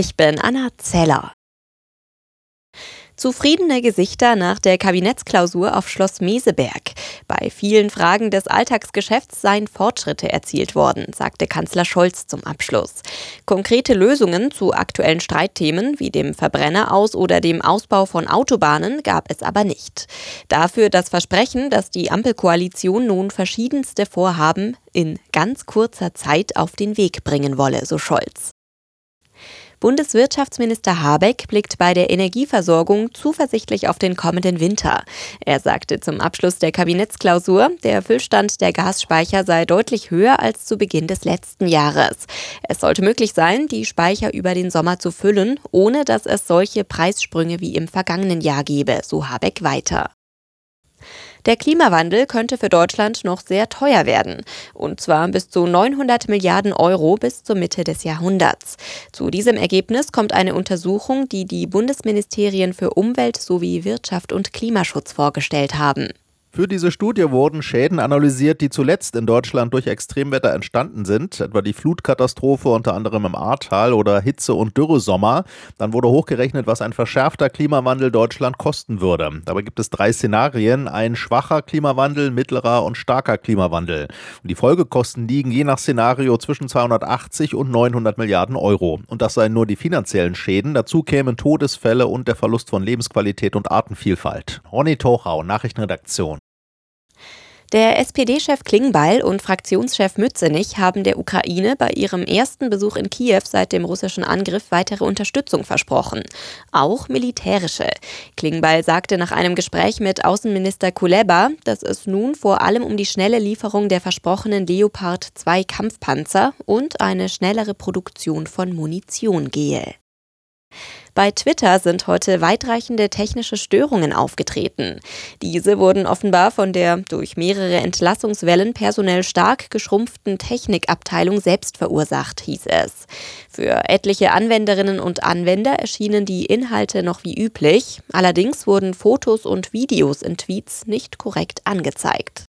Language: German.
Ich bin Anna Zeller. Zufriedene Gesichter nach der Kabinettsklausur auf Schloss Meseberg. Bei vielen Fragen des Alltagsgeschäfts seien Fortschritte erzielt worden, sagte Kanzler Scholz zum Abschluss. Konkrete Lösungen zu aktuellen Streitthemen wie dem Verbrenner oder dem Ausbau von Autobahnen gab es aber nicht. Dafür das Versprechen, dass die Ampelkoalition nun verschiedenste Vorhaben in ganz kurzer Zeit auf den Weg bringen wolle, so Scholz. Bundeswirtschaftsminister Habeck blickt bei der Energieversorgung zuversichtlich auf den kommenden Winter. Er sagte zum Abschluss der Kabinettsklausur, der Füllstand der Gasspeicher sei deutlich höher als zu Beginn des letzten Jahres. Es sollte möglich sein, die Speicher über den Sommer zu füllen, ohne dass es solche Preissprünge wie im vergangenen Jahr gebe, so Habeck weiter. Der Klimawandel könnte für Deutschland noch sehr teuer werden, und zwar bis zu 900 Milliarden Euro bis zur Mitte des Jahrhunderts. Zu diesem Ergebnis kommt eine Untersuchung, die die Bundesministerien für Umwelt sowie Wirtschaft und Klimaschutz vorgestellt haben. Für diese Studie wurden Schäden analysiert, die zuletzt in Deutschland durch Extremwetter entstanden sind, etwa die Flutkatastrophe unter anderem im Ahrtal oder Hitze- und Dürresommer. Dann wurde hochgerechnet, was ein verschärfter Klimawandel Deutschland kosten würde. Dabei gibt es drei Szenarien, ein schwacher Klimawandel, mittlerer und starker Klimawandel. Und die Folgekosten liegen je nach Szenario zwischen 280 und 900 Milliarden Euro. Und das seien nur die finanziellen Schäden. Dazu kämen Todesfälle und der Verlust von Lebensqualität und Artenvielfalt. Ronny Tochau, Nachrichtenredaktion. Der SPD-Chef Klingbeil und Fraktionschef Mützenich haben der Ukraine bei ihrem ersten Besuch in Kiew seit dem russischen Angriff weitere Unterstützung versprochen. Auch militärische. Klingbeil sagte nach einem Gespräch mit Außenminister Kuleba, dass es nun vor allem um die schnelle Lieferung der versprochenen Leopard 2 Kampfpanzer und eine schnellere Produktion von Munition gehe. Bei Twitter sind heute weitreichende technische Störungen aufgetreten. Diese wurden offenbar von der durch mehrere Entlassungswellen personell stark geschrumpften Technikabteilung selbst verursacht, hieß es. Für etliche Anwenderinnen und Anwender erschienen die Inhalte noch wie üblich. Allerdings wurden Fotos und Videos in Tweets nicht korrekt angezeigt.